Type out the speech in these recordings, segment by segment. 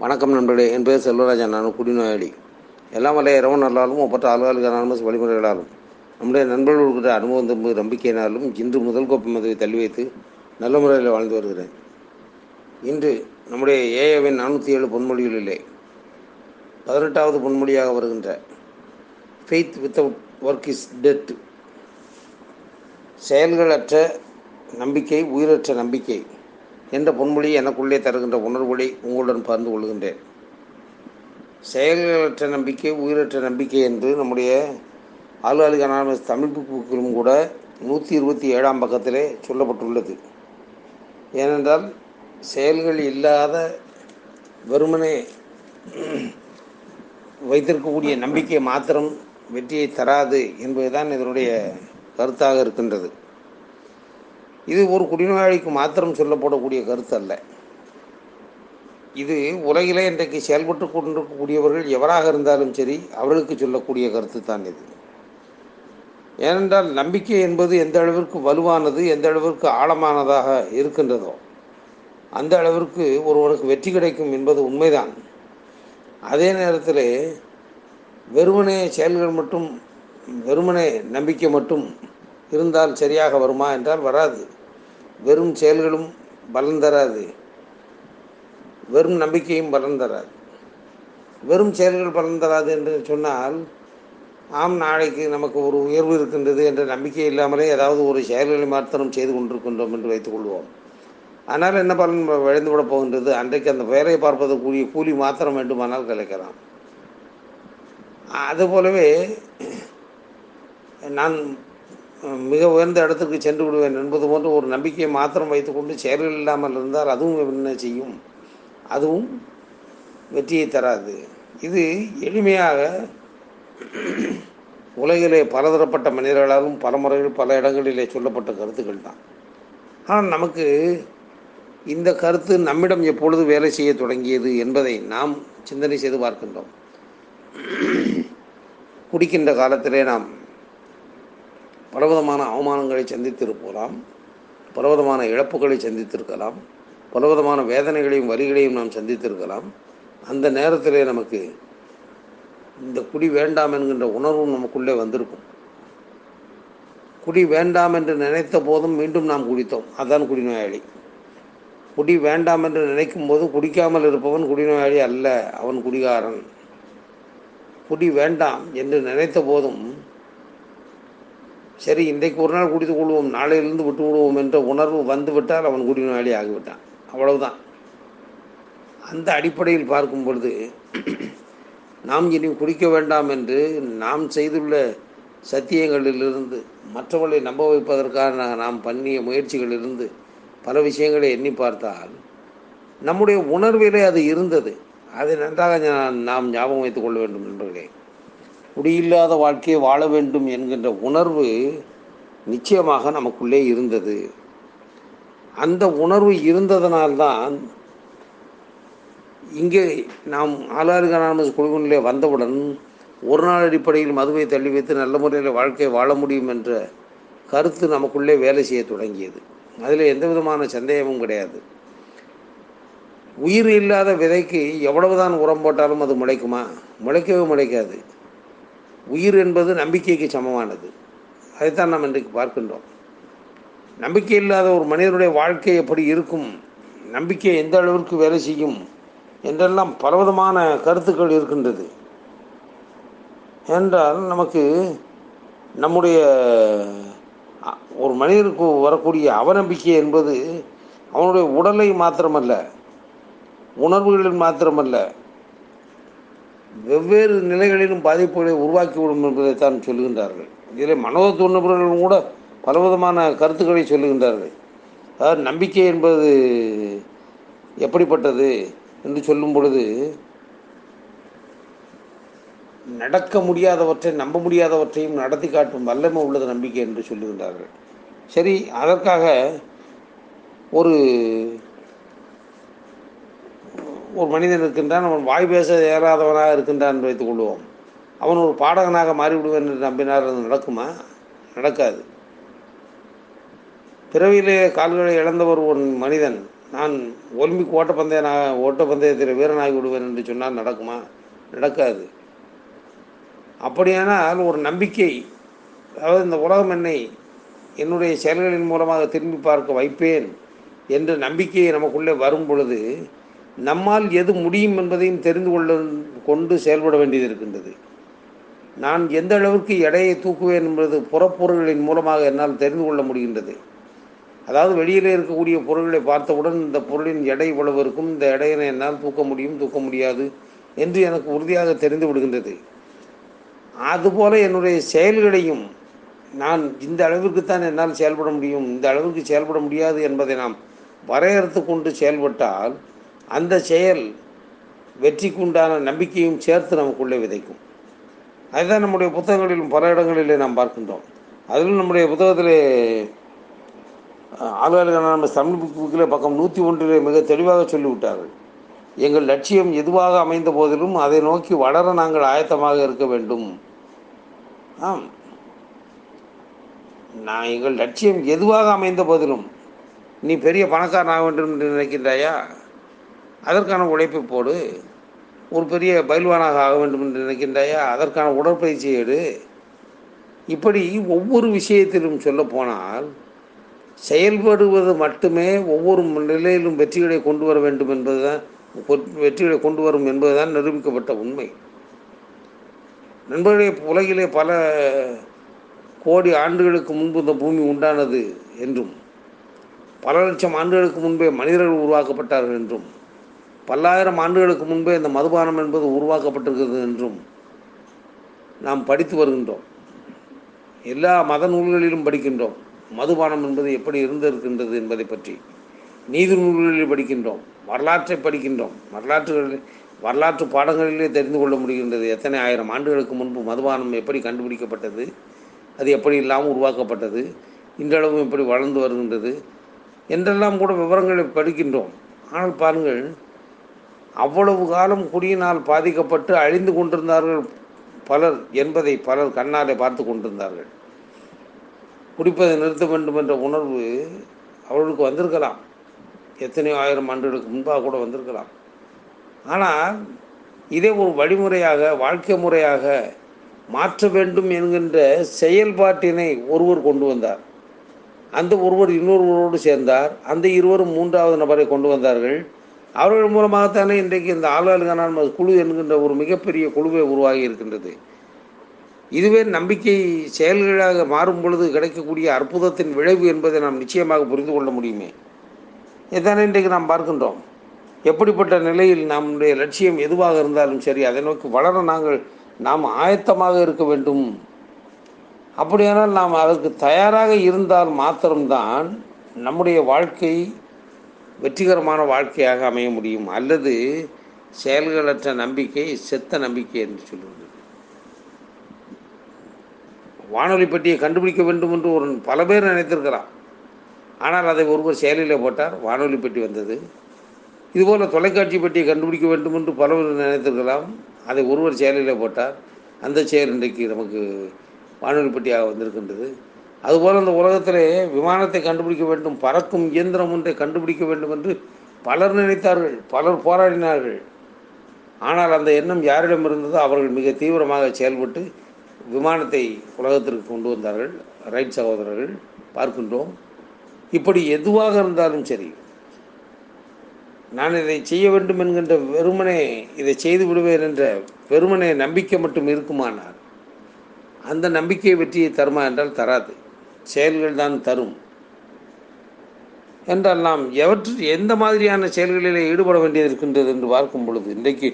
வணக்கம் நண்பர்களே என் பேர் செல்வராஜன் நான் குடிநோயாளி. எல்லாம் வல்ல இறைவன் நல்லாலும் ஒப்பற்ற ஆளுகளுக்கு வழிமுறைகளாலும். நம்முடைய நண்பர்களுக்கு அனுபவம் தம்பு நம்பிக்கையினாலும் இன்று முதல் கோப்பை மதுவை தள்ளி வைத்து நல்ல முறையில் வாழ்ந்து வருகிறேன். இன்று நம்முடைய ஏஏவின் நானூற்றி ஏழு பொன்மொழிகளிலே பதினெட்டாவது பொன்மொழியாக வருகின்ற faith without work is dead செயல்களற்ற நம்பிக்கை உயிரற்ற நம்பிக்கை. என்ற பொன்மொழி எனக்குள்ளே தருகின்ற உணர்வுகளை உங்களுடன் பகிர்ந்து கொள்கின்றேன் செயல்களற்ற நம்பிக்கை உயிரற்ற நம்பிக்கை என்று நம்முடைய ஆளுகாலிக அனானமஸ் தமிழ் புக்கிலும் கூட நூற்றி இருபத்தி ஏழாம் பக்கத்திலே சொல்லப்பட்டுள்ளது. ஏனென்றால் செயல்கள் இல்லாத வெறுமனே வைத்திருக்கக்கூடிய நம்பிக்கை மாத்திரம் வெற்றியை தராது என்பதுதான் இதனுடைய கருத்தாக இருக்கின்றது. இது ஒரு குடிநோயாளிக்கு மாத்திரம் சொல்லப்படக்கூடிய கருத்து அல்ல இது உலகிலே இன்றைக்கு செயல்பட்டு கொண்டிருக்கக்கூடியவர்கள் எவராக இருந்தாலும் சரி அவர்களுக்கு சொல்லக்கூடிய கருத்து தான் இது. ஏனென்றால் நம்பிக்கை என்பது எந்த அளவிற்கு வலுவானது எந்த அளவிற்கு ஆழமானதாக இருக்கின்றதோ அந்த அளவிற்கு ஒருவனுக்கு வெற்றி கிடைக்கும் என்பது உண்மைதான். அதே நேரத்தில் வெறுமனே செயல்கள் மட்டும் வெறுமனே நம்பிக்கை மட்டும் இருந்தால் சரியாக வருமா என்றால் வராது. வெறும் செயல்களும் பலன் தராது. வெறும் நம்பிக்கையும் பலன் தராது. வெறும் செயல்கள் பலன் தராது என்று சொன்னால் ஆம் நாளைக்கு நமக்கு ஒரு உயர்வு இருக்கின்றது என்ற நம்பிக்கை இல்லாமலே ஏதாவது ஒரு செயல்களை மாத்திரம் செய்து கொண்டிருக்கின்றோம் என்று வைத்துக்கொள்வோம் ஆனால் என்ன பலன் விளைந்துவிட போகின்றது? அன்றைக்கு அந்த வேலையை பார்ப்பதற்குரிய கூலி மாத்திரம் வேண்டுமானால் கிடைக்கலாம். அதுபோலவே நான் மிக உயர்ந்த இடத்துக்கு சென்று விடுவேன் என்பது போன்ற ஒரு நம்பிக்கையை மாத்திரம் வைத்துக்கொண்டு செயல்கள் இல்லாமல் இருந்தால் அதுவும் என்ன செய்யும்? அதுவும் வெற்றியை தராது. இது எளிமையாக உலகிலே பலதரப்பட்ட மனிதர்களாலும் பல முறைகள் பல இடங்களிலே சொல்லப்பட்ட கருத்துக்கள் தான். ஆனால் நமக்கு இந்த கருத்து நம்மிடம் எப்பொழுது வேலை செய்ய தொடங்கியது என்பதை நாம் சிந்தனை செய்து பார்க்கின்றோம். குடிக்கின்ற காலத்திலே நாம் பலவிதமான அவமானங்களை சந்தித்திருப்போலாம் பலவிதமான இழப்புகளை சந்தித்திருக்கலாம் பலவிதமான வேதனைகளையும் வரிகளையும் நாம் சந்தித்திருக்கலாம். அந்த நேரத்திலே நமக்கு இந்த குடி வேண்டாம் என்கின்ற உணர்வும் நமக்குள்ளே வந்திருக்கும். குடி வேண்டாம் என்று நினைத்த போதும் மீண்டும் நாம் குடித்தோம். அதுதான் குடிநோயாளி. குடி வேண்டாம் என்று நினைக்கும் போது குடிக்காமல் இருப்பவன் குடிநோயாளி அல்ல அவன் குடிகாரன். குடி வேண்டாம் என்று நினைத்த போதும் சரி இன்றைக்கு ஒரு நாள் குடித்து கொள்வோம் நாளையிலிருந்து விட்டு விடுவோம் என்ற உணர்வு வந்துவிட்டால் அவன் குடிநோயாளி ஆகிவிட்டான். அவ்வளவுதான். அந்த அடிப்படையில் பார்க்கும் பொழுது நாம் இனி குடிக்க வேண்டாம் என்று நாம் செய்துள்ள சத்தியங்களிலிருந்து மற்றவர்களை நம்ப வைப்பதற்கான நாம் பண்ணிய முயற்சிகளிலிருந்து பல விஷயங்களை எண்ணி பார்த்தால் நம்முடைய உணர்விலே அது இருந்தது. அதை நன்றாக நாம் ஞாபகம் வைத்துக் கொள்ள வேண்டும் நண்பர்களே. குடியில்லாத வாழ்க்கையை வாழ வேண்டும் என்கின்ற உணர்வு நிச்சயமாக நமக்குள்ளே இருந்தது. அந்த உணர்வு இருந்ததனால்தான் இங்கே நாம் ஆளாறு ஆளாறுகான குழுவினிலே வந்தவுடன் ஒரு நாள் அடிப்படையில் மதுவை தள்ளி வைத்து நல்ல முறையில் வாழ்க்கையை வாழ முடியும் என்ற கருத்து நமக்குள்ளே வேலை செய்ய தொடங்கியது. அதில் எந்த விதமான சந்தேகமும் கிடையாது. உயிர் இல்லாத விதைக்கு எவ்வளவுதான் உரம் போட்டாலும் அது முளைக்குமா? முளைக்கவே முளைக்காது. உயிர் என்பது நம்பிக்கைக்கு சமமானது. அதைத்தான் நாம் இன்றைக்கு பார்க்கின்றோம். நம்பிக்கை இல்லாத ஒரு மனிதனுடைய வாழ்க்கை எப்படி இருக்கும்? நம்பிக்கை எந்த அளவிற்கு வேலை செய்யும்? என்றெல்லாம் பலவிதமான கருத்துக்கள் இருக்கின்றது. என்றால் நமக்கு நம்முடைய ஒரு மனிதனுக்கு வரக்கூடிய அவநம்பிக்கை என்பது அவனுடைய உடலை மாத்திரமல்ல உணர்வுகளில் மாத்திரமல்ல வெவ்வேறு நிலைகளிலும் பாதிப்புகளை உருவாக்கிவிடும் என்பதைத்தான் சொல்லுகின்றார்கள். இதில் மனோதத்துவ நிபுணர்கள் கூட பலவிதமான கருத்துக்களை சொல்லுகின்றார்கள். அதாவது நம்பிக்கை என்பது எப்படிப்பட்டது என்று சொல்லும் பொழுது நடக்க முடியாதவற்றை நம்ப முடியாதவற்றையும் நடத்தி காட்டும் வல்லமை உள்ளது நம்பிக்கை என்று சொல்லுகின்றார்கள். சரி அதற்காக ஒரு ஒரு மனிதன் இருக்கின்றான் அவன் வாய் பேச ஏறாதவனாக இருக்கின்றான் என்று வைத்துக் கொள்வோம். அவன் ஒரு பாடகனாக மாறிவிடுவேன் என்று நம்பினார் அது நடக்குமா? நடக்காது. பிறவியிலே கால்களை இழந்தவர் ஒரு மனிதன். நான் ஒலிம்பிக் ஓட்டப்பந்தய நான் ஓட்டப்பந்தயத்தில் வீரனாகி விடுவேன் என்று சொன்னால் நடக்குமா? நடக்காது. அப்படியானால் ஒரு நம்பிக்கை அதாவது இந்த உலகம் என்னை என்னுடைய செயல்களின் மூலமாக திரும்பி பார்க்க வைப்பேன் என்ற நம்பிக்கையை நமக்குள்ளே வரும் பொழுது நம்மால் எது முடியும் என்பதையும் தெரிந்து கொள்ள கொண்டு செயல்பட வேண்டியது இருக்கின்றது. நான் எந்த அளவிற்கு எடையை தூக்குவேன் என்பது புறப்பொருள்களின் மூலமாக என்னால் தெரிந்து கொள்ள முடிகின்றது. அதாவது வெளியிலே இருக்கக்கூடிய பொருள்களை பார்த்தவுடன் இந்த பொருளின் எடை இவ்வளவு இருக்கும் இந்த எடையினை என்னால் தூக்க முடியும் தூக்க முடியாது என்று எனக்கு உறுதியாக தெரிந்து விடுகின்றது. அதுபோல என்னுடைய செயல்களையும் நான் இந்த அளவிற்குத்தான் என்னால் செயல்பட முடியும் இந்த அளவிற்கு செயல்பட முடியாது என்பதை நாம் வரையறுத்து கொண்டு செயல்பட்டால் அந்த செயல் வெற்றிக்கு உண்டான நம்பிக்கையும் சேர்த்து நமக்குள்ளே விதைக்கும். அதுதான் நம்முடைய புத்தகங்களிலும் பல இடங்களிலே நாம் பார்க்கின்றோம். அதிலும் நம்முடைய புத்தகத்திலே ஆளுநர்கள் நம்ம தமிழ் புக்கில் பக்கம் நூற்றி ஒன்றிலே மிக தெளிவாக சொல்லிவிட்டார்கள். எங்கள் லட்சியம் எதுவாக அமைந்த போதிலும் அதை நோக்கி வளர நாங்கள் ஆயத்தமாக இருக்க வேண்டும். ஆம். நான் எங்கள் லட்சியம் எதுவாக அமைந்த போதிலும் நீ பெரிய பணக்காரன் ஆக வேண்டும் என்று நினைக்கின்றாயா? அதற்கான உழைப்பை போடு. ஒரு பெரிய பயில்வானாக ஆக வேண்டும் என்று நினைக்கின்றாயா? அதற்கான உடற்பயிற்சி எடு. இப்படி ஒவ்வொரு விஷயத்திலும் சொல்ல போனால் செயல்படுவது மட்டுமே ஒவ்வொரு நிலையிலும் வெற்றிகளை கொண்டு வர வேண்டும் என்பதுதான் வெற்றிகளை கொண்டு வரும் என்பதுதான் நிரூபிக்கப்பட்ட உண்மை. நண்பர்களே உலகிலே பல கோடி ஆண்டுகளுக்கு முன்பு இந்த பூமி உண்டானது என்றும் பல லட்சம் ஆண்டுகளுக்கு முன்பே மனிதர்கள் உருவாக்கப்பட்டார்கள் என்றும் பல்லாயிரம் ஆண்டுகளுக்கு முன்பே இந்த மதுபானம் என்பது உருவாக்கப்பட்டிருக்கிறது என்றும் நாம் படித்து வருகின்றோம். எல்லா மத நூல்களிலும் படிக்கின்றோம். மதுபானம் என்பது எப்படி இருந்திருக்கின்றது என்பதை பற்றி நீதி நூல்களில் படிக்கின்றோம். வரலாற்றை படிக்கின்றோம். வரலாற்றுகளில் வரலாற்று பாடங்களிலே தெரிந்து கொள்ள முடிகின்றது. எத்தனை ஆயிரம் ஆண்டுகளுக்கு முன்பு மதுபானம் எப்படி கண்டுபிடிக்கப்பட்டது? அது எப்படி இல்லாமல் உருவாக்கப்பட்டது? இன்றளவும் எப்படி வளர்ந்து வருகின்றது? என்றெல்லாம் கூட விவரங்களை படிக்கின்றோம். ஆனால் பாருங்கள் அவ்வளவு காலம் குடியினால் பாதிக்கப்பட்டு அழிந்து கொண்டிருந்தார்கள் பலர் என்பதை பலர் கண்ணாலே பார்த்து கொண்டிருந்தார்கள். குடிப்பதை நிறுத்த வேண்டும் என்ற உணர்வு அவர்களுக்கு வந்திருக்கலாம். எத்தனையோ ஆயிரம் ஆண்டுகளுக்கு முன்பாக கூட வந்திருக்கலாம். ஆனால் இதே ஒரு வழிமுறையாக வாழ்க்கை முறையாக மாற்ற வேண்டும் என்கின்ற செயல்பாட்டினை ஒருவர் கொண்டு வந்தார். அந்த ஒருவர் இன்னொருவரோடு சேர்ந்தார். அந்த இருவரும் மூன்றாவது நபரை கொண்டு வந்தார்கள். அவர்கள் மூலமாகத்தானே இன்றைக்கு இந்த ஆளுநர்கள் குழு என்கின்ற ஒரு மிகப்பெரிய குழுவை உருவாகி இருக்கின்றது. இதுவே நம்பிக்கை செயல்களாக மாறும் பொழுது கிடைக்கக்கூடிய அற்புதத்தின் விளைவு என்பதை நாம் நிச்சயமாக புரிந்து கொள்ள முடியுமே. இதானே இன்றைக்கு நாம் பார்க்கின்றோம். எப்படிப்பட்ட நிலையில் நம்முடைய லட்சியம் எதுவாக இருந்தாலும் சரி அதை நோக்கி வளர நாங்கள் நாம் ஆயத்தமாக இருக்க வேண்டும். அப்படியானால் நாம் அதற்கு தயாராக இருந்தால் மாத்திரம்தான் நம்முடைய வாழ்க்கை வெற்றிகரமான வாழ்க்கையாக அமைய முடியும் அல்லது செயல்களற்ற நம்பிக்கை செத்த நம்பிக்கை என்று சொல்லுவது. வானொலி பெட்டியை கண்டுபிடிக்க வேண்டும் என்று ஒரு பல பேர் நினைத்திருக்கலாம் ஆனால் அதை ஒருவர் செயலில் போட்டார் வானொலி பெட்டி வந்தது. இதுபோல் தொலைக்காட்சி பெட்டியை கண்டுபிடிக்க வேண்டும் என்று பலவர் நினைத்திருக்கலாம். அதை ஒருவர் செயலில் போட்டார். அந்த செயல் இன்றைக்கு நமக்கு வானொலி பெட்டியாக வந்திருக்கின்றது. அதுபோல் அந்த உலகத்திலே விமானத்தை கண்டுபிடிக்க வேண்டும் பறக்கும் இயந்திரம் ஒன்றை கண்டுபிடிக்க வேண்டும் என்று பலர் நினைத்தார்கள் பலர் போராடினார்கள். ஆனால் அந்த எண்ணம் யாரிடம் இருந்ததோ அவர்கள் மிக தீவிரமாக செயல்பட்டு விமானத்தை உலகத்திற்கு கொண்டு வந்தார்கள். ரைட் சகோதரர்கள் பார்க்கின்றோம். இப்படி எதுவாக இருந்தாலும் சரி நான் இதை செய்ய வேண்டும் என்கின்ற வெறுமனே இதை செய்து விடுவேன் என்ற வெறுமனே நம்பிக்கை மட்டும் இருக்குமானார் அந்த நம்பிக்கை வெற்றியை தருமா என்றால் தராது. செயல்கள் தான் தரும். என்றால் நாம் எவற்று எந்த மாதிரியான செயல்களில் ஈடுபட வேண்டியது இருக்கின்றது என்று பார்க்கும் பொழுது இன்றைக்கு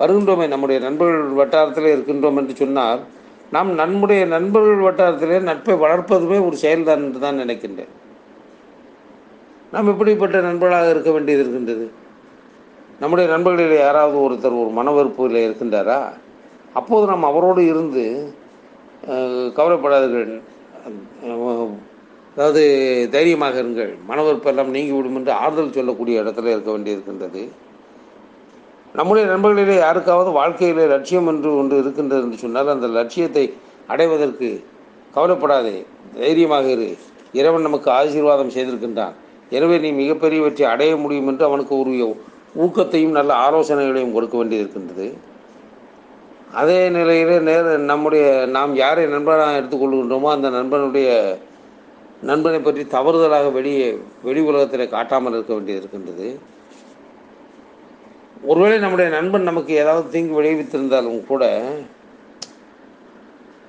வருகின்றோமே நம்முடைய நண்பர்கள் வட்டாரத்தில் இருக்கின்றோம் என்று சொன்னால் நாம் நம்முடைய நண்பர்கள் வட்டாரத்திலே நட்பை வளர்ப்பதுமே ஒரு செயல்தான் என்று தான் நினைக்கின்றேன். நாம் எப்படிப்பட்ட நண்பர்களாக இருக்க வேண்டியது இருக்கின்றது? நம்முடைய நண்பர்களில் யாராவது ஒருத்தர் ஒரு மனவெறுப்பில் இருக்கின்றாரா? அப்போது நாம் அவரோடு இருந்து கவலைப்படாதீர்கள். அதாவது தைரியமாக இருங்கள். மனவெறுப்பெல்லாம் நீங்கிவிடும் என்று ஆறுதல் சொல்லக்கூடிய இடத்துல இருக்க வேண்டியிருக்கின்றது. நம்முடைய நண்பர்களிலே யாருக்காவது வாழ்க்கையிலே லட்சியம் என்று ஒன்று இருக்கின்றது என்று சொன்னால் அந்த லட்சியத்தை அடைவதற்கு கவலைப்படாதே. தைரியமாக இரு. இறைவன் நமக்கு ஆசீர்வாதம் செய்திருக்கின்றான். எனவே நீ மிகப்பெரிய வெற்றி அடைய முடியும் என்று அவனுக்கு ஒரு ஊக்கத்தையும் நல்ல ஆலோசனைகளையும் கொடுக்க வேண்டியிருக்கின்றது. அதே நிலையில் நேர நம்முடைய நாம் யாரை நண்பனாக எடுத்துக்கொள்கின்றோமோ அந்த நண்பனுடைய நண்பனை பற்றி தவறுதலாக வெளியே வெளி உலகத்தில் காட்டாமல் இருக்க வேண்டியது இருக்கின்றது. ஒருவேளை நம்முடைய நண்பன் நமக்கு ஏதாவது தீங்கு விளைவித்திருந்தாலும் கூட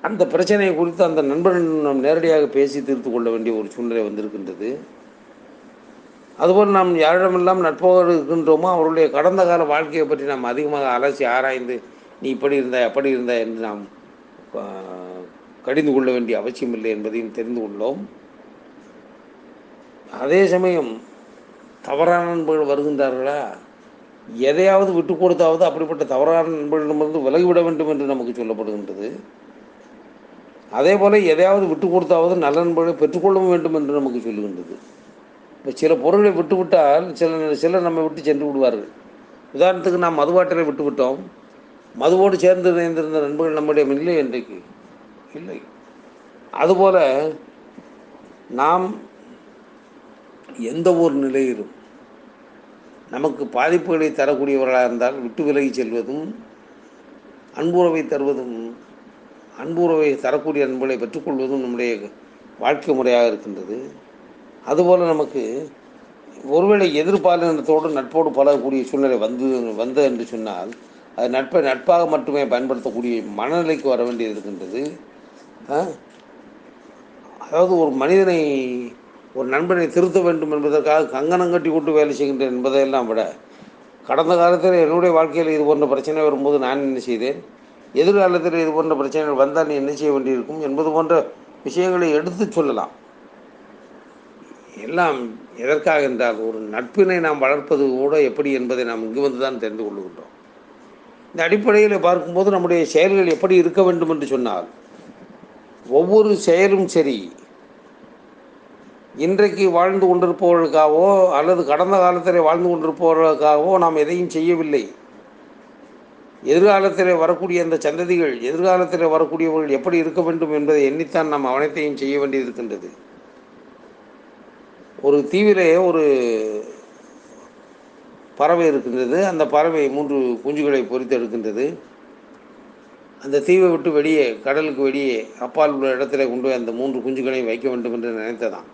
அந்த பிரச்சனையை குறித்து அந்த நண்பன் நாம் நேரடியாக பேசி தீர்த்து கொள்ள வேண்டிய ஒரு சூழ்நிலை வந்திருக்கின்றது. அதுபோல் நாம் யாரிடமெல்லாம் நட்பாக இருக்கின்றோமோ அவருடைய கடந்த கால வாழ்க்கையை பற்றி நாம் அதிகமாக அலசி ஆராய்ந்து நீ இப்படி இருந்தாய் அப்படி இருந்தாய் என்று நாம் கடிந்து கொள்ள வேண்டிய அவசியம் இல்லை என்பதையும் தெரிந்து கொண்டோம். அதே சமயம் தவறான நண்பர்கள் வருகின்றார்களா? எதையாவது விட்டு கொடுத்தாவது அப்படிப்பட்ட தவறான நண்பர்களிடமிருந்து விலகிவிட வேண்டும் என்று நமக்கு சொல்லப்படுகின்றது. அதே போல் எதையாவது விட்டு கொடுத்தாவது நல்ல நண்பர்களை பெற்றுக்கொள்ளவும் வேண்டும் என்று நமக்கு சொல்லுகின்றது. இப்போ சில பொருளை விட்டுவிட்டால் சில சிலர் நம்மை விட்டு சென்று விடுவார்கள். உதாரணத்துக்கு நாம் மதுவாட்டலை விட்டுவிட்டோம். மதுவோடு சேர்ந்து இணைந்திருந்த நண்பர்கள் நம்முடைய இல்லை இன்றைக்கு இல்லை. அதுபோல நாம் எந்த ஒரு நிலையிலும் நமக்கு பாதிப்புகளை தரக்கூடியவர்களாக இருந்தால் விட்டு விலகி செல்வதும் அன்புறவை தருவதும் அன்புறவை தரக்கூடிய அன்புகளை பெற்றுக்கொள்வதும் நம்முடைய வாழ்க்கை முறையாக இருக்கின்றது. அதுபோல் நமக்கு ஒருவேளை எதிர்பாலினத்தோடு நட்போடு பழகக்கூடிய சூழ்நிலை வந்து வந்தது என்று சொன்னால் அது நட்பை நட்பாக மட்டுமே பயன்படுத்தக்கூடிய மனநிலைக்கு வர வேண்டியது இருக்கின்றது. அதாவது ஒரு மனிதனை ஒரு நண்பனை திருத்த வேண்டும் என்பதற்காக கங்கணம் கட்டி கொண்டு வேலை செய்கின்றேன் என்பதையெல்லாம் விட கடந்த காலத்தில் என்னுடைய வாழ்க்கையில் இது போன்ற பிரச்சனை வரும்போது நான் என்ன செய்தேன்? எதிர்காலத்தில் இது போன்ற பிரச்சனைகள் வந்தால் நீ என்ன செய்ய வேண்டியிருக்கும் என்பது போன்ற விஷயங்களை எடுத்து சொல்லலாம். எல்லாம் எதற்காக என்றால் ஒரு நட்பினை நாம் வளர்ப்பது கூட எப்படி என்பதை நாம் இங்கு வந்து தான் தெரிந்து கொள்ளுகின்றோம். இந்த அடிப்படையில் பார்க்கும்போது நம்முடைய செயல்கள் எப்படி இருக்க வேண்டும் என்று சொன்னால் ஒவ்வொரு செயலும் சரி. இன்றைக்கு வாழ்ந்து கொண்டிருப்பவர்களுக்காகவோ அல்லது கடந்த காலத்தில் வாழ்ந்து கொண்டிருப்பவர்களுக்காகவோ நாம் எதையும் செய்யவில்லை. எதிர்காலத்தில் வரக்கூடிய அந்த சந்ததிகள் எதிர்காலத்தில் வரக்கூடியவர்கள் எப்படி இருக்க வேண்டும் என்பதை எண்ணித்தான் நாம் அவனைத்தையும் செய்ய வேண்டியிருக்கின்றது. ஒரு தீவிர ஒரு பறவை இருக்கின்றது அந்த பறவை மூன்று குஞ்சுகளை பொறித்து எடுக்கின்றது. அந்த தீவை விட்டு வெளியே கடலுக்கு வெளியே அப்பால் உள்ள இடத்துல கொண்டு போய் அந்த மூன்று குஞ்சுகளையும் வைக்க வேண்டும் என்று நினைத்ததான்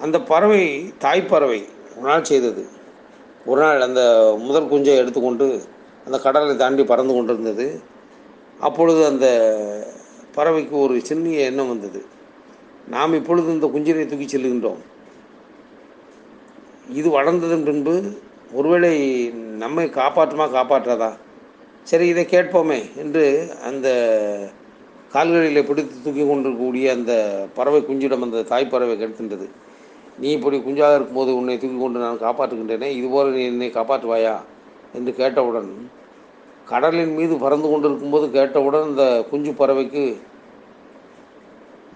அந்த பறவை தாய்ப்பறவை ஒரு நாள் செய்தது. ஒரு நாள் அந்த முதல் குஞ்சை எடுத்துக்கொண்டு அந்த கடலை தாண்டி பறந்து கொண்டிருந்தது. அப்பொழுது அந்த பறவைக்கு ஒரு சின்னிய எண்ணம் வந்தது. நாம் இப்பொழுது இந்த குஞ்சினை தூக்கி செல்லுகின்றோம். இது வளர்ந்ததன் பின்பு ஒருவேளை நம்மை காப்பாற்றுமா காப்பாற்றாதா? சரி இதை கேட்போமே என்று அந்த கால்களில் பிடித்து தூக்கி கொண்டிருக்கக்கூடிய அந்த பறவை குஞ்சிடம் அந்த தாய்ப்பறவை கேட்கின்றது. நீ இப்படி குஞ்சாக இருக்கும்போது உன்னை தூக்கி கொண்டு நான் காப்பாற்றுகின்றேனே இதுபோல் நீ என்னை காப்பாற்றுவாயா? என்று கேட்டவுடன் கடலின் மீது பறந்து கொண்டிருக்கும்போது கேட்டவுடன் அந்த குஞ்சு பறவைக்கு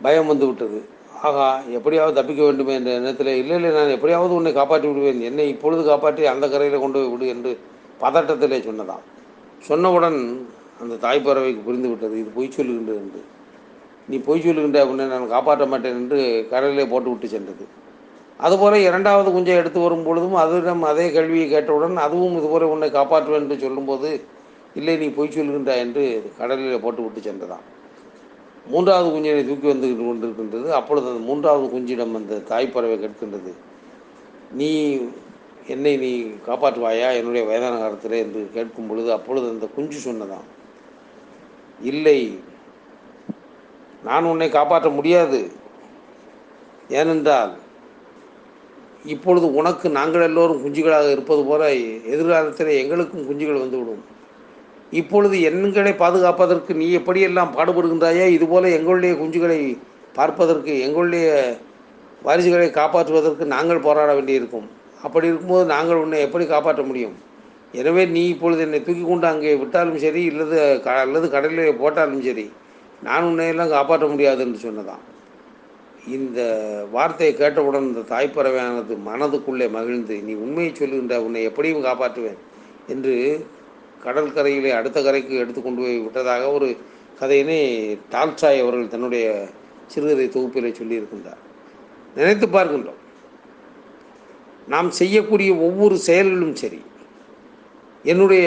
பயம் வந்து விட்டது. ஆகா எப்படியாவது தப்பிக்க வேண்டுமே என்ற எண்ணத்தில் இல்லை இல்லை நான் எப்படியாவது உன்னை காப்பாற்றி விடுவேன். என்னை இப்பொழுது காப்பாற்றி அந்த கரையில் கொண்டு போய் விடு என்று பதட்டத்திலே சொன்னதாம். சொன்னவுடன் அந்த தாய்ப்பறவைக்கு புரிந்து விட்டது இது பொய் சொல்லுகின்றது என்று. நீ பொய் சொல்லுகின்ற உன்னை நான் காப்பாற்ற மாட்டேன் என்று கடலிலே போட்டு விட்டு சென்றது. அதுபோல இரண்டாவது குஞ்சை எடுத்து வரும் பொழுதும் அதிடம் அதே கேள்வியை கேட்டவுடன் அதுவும் இதுபோல உன்னை காப்பாற்றுவேன் என்று சொல்லும்போது இல்லை நீ பொய் சொல்கின்றாய் என்று கடலில் போட்டு விட்டு சென்றதான் மூன்றாவது குஞ்சினை தூக்கி வந்து கொண்டிருக்கின்றது. அப்பொழுது அந்த மூன்றாவது குஞ்சிடம் அந்த தாய்ப்பறவை கேட்கின்றது. நீ என்னை நீ காப்பாற்றுவாயா? என்னுடைய வயதான காலத்தில் என்று கேட்கும் பொழுது அப்பொழுது அந்த குஞ்சு சொன்னதான் இல்லை நான் உன்னை காப்பாற்ற முடியாது. ஏனென்றால் இப்பொழுது உனக்கு நாங்கள் எல்லோரும் குஞ்சுகளாக இருப்பது போல எதிர்காலத்தில் எங்களுக்கும் குஞ்சுகள் வந்துவிடும் இப்பொழுது எண்களை பாதுகாப்பதற்கு நீ எப்படியெல்லாம் பாடுபடுகின்றாயோ இதுபோல எங்களுடைய குஞ்சுகளை பார்ப்பதற்கு எங்களுடைய வாரிசுகளை காப்பாற்றுவதற்கு நாங்கள் போராட வேண்டியிருக்கும். அப்படி இருக்கும்போது நாங்கள் உன்னை எப்படி காப்பாற்ற முடியும்? எனவே நீ இப்பொழுது என்னை தூக்கி கொண்டு அங்கே விட்டாலும் சரி இல்லது க- அல்லது கடலில் போட்டாலும் சரி நான் உன்னையெல்லாம் காப்பாற்ற முடியாது என்று சொன்னதான் இந்த வார்த்தையை கேட்டவுடன் இந்த தாய்ப்பறவையானது மனதுக்குள்ளே மகிழ்ந்து நீ உண்மையை சொல்லுகின்ற உன்னை எப்படியும் காப்பாற்றுவேன் என்று கடற்கரையிலே அடுத்த கரைக்கு எடுத்து கொண்டு போய் விட்டதாக ஒரு கதையினை டால்சாய் அவர்கள் தன்னுடைய சிறுகதை தொகுப்பிலே சொல்லியிருக்கின்றார். நினைத்து பார்க்கின்றோம். நாம் செய்யக்கூடிய ஒவ்வொரு செயல்களும் சரி என்னுடைய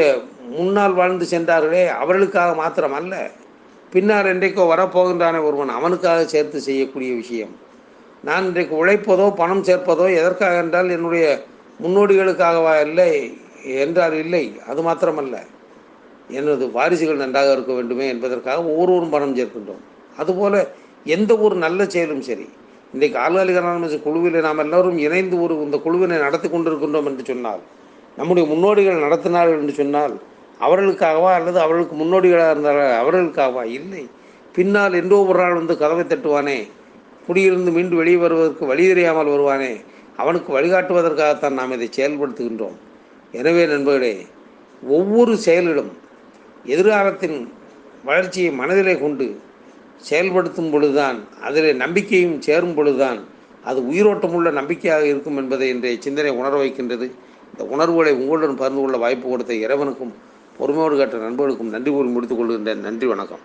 முன்னால் வாழ்ந்து சென்றார்களே அவர்களுக்காக மாத்திரம் அல்ல பின்னால் என்றைக்கோ வரப்போகின்றானே ஒருவன் அவனுக்காக சேர்த்து செய்யக்கூடிய விஷயம். நான் இன்றைக்கு உழைப்பதோ பணம் சேர்ப்பதோ எதற்காக என்றால் என்னுடைய முன்னோடிகளுக்காகவா இல்லை என்றார் இல்லை அது மாத்திரமல்ல. எனது வாரிசுகள் நன்றாக இருக்க வேண்டுமே என்பதற்காக ஒவ்வொருவரும் பணம் சேர்க்கின்றோம். அதுபோல எந்த ஒரு நல்ல செயலும் சரி. இன்றைக்கு ஆள்காலிகரான குழுவில் நாம் எல்லோரும் இணைந்து ஒரு இந்த குழுவினை நடத்தி கொண்டிருக்கின்றோம் என்று சொன்னால் நம்முடைய முன்னோடிகள் நடத்தினார்கள் என்று சொன்னால் அவர்களுக்காகவா அல்லது அவர்களுக்கு முன்னோடிகளாக இருந்தார்கள் அவர்களுக்காகவா? இல்லை. பின்னால் என்றோ ஒரு நாள் வந்து கதவை தட்டுவானே குடியிருந்து மீண்டும் வெளியே வருவதற்கு வழி தெரியாமல் வருவானே அவனுக்கு வழிகாட்டுவதற்காகத்தான் நாம் இதை செயல்படுத்துகின்றோம். எனவே நண்பர்களே ஒவ்வொரு செயலிலும் எதிர்காலத்தின் வளர்ச்சியை மனதிலே கொண்டு செயல்படுத்தும் பொழுதுதான் அதில் நம்பிக்கையும் சேரும் பொழுதுதான் அது உயிரோட்டமுள்ள நம்பிக்கையாக இருக்கும் என்பதை இன்றைய சிந்தனை உணர வைக்கின்றது. இந்த உணர்வுகளை உங்களுடன் பகிர்ந்து கொள்ள வாய்ப்பு கொடுத்த இறைவனுக்கும் பொறுமையோடு கேட்ட நண்பர்களுக்கும் நன்றி கூறி முடித்துக் கொள்கின்றேன். நன்றி வணக்கம்.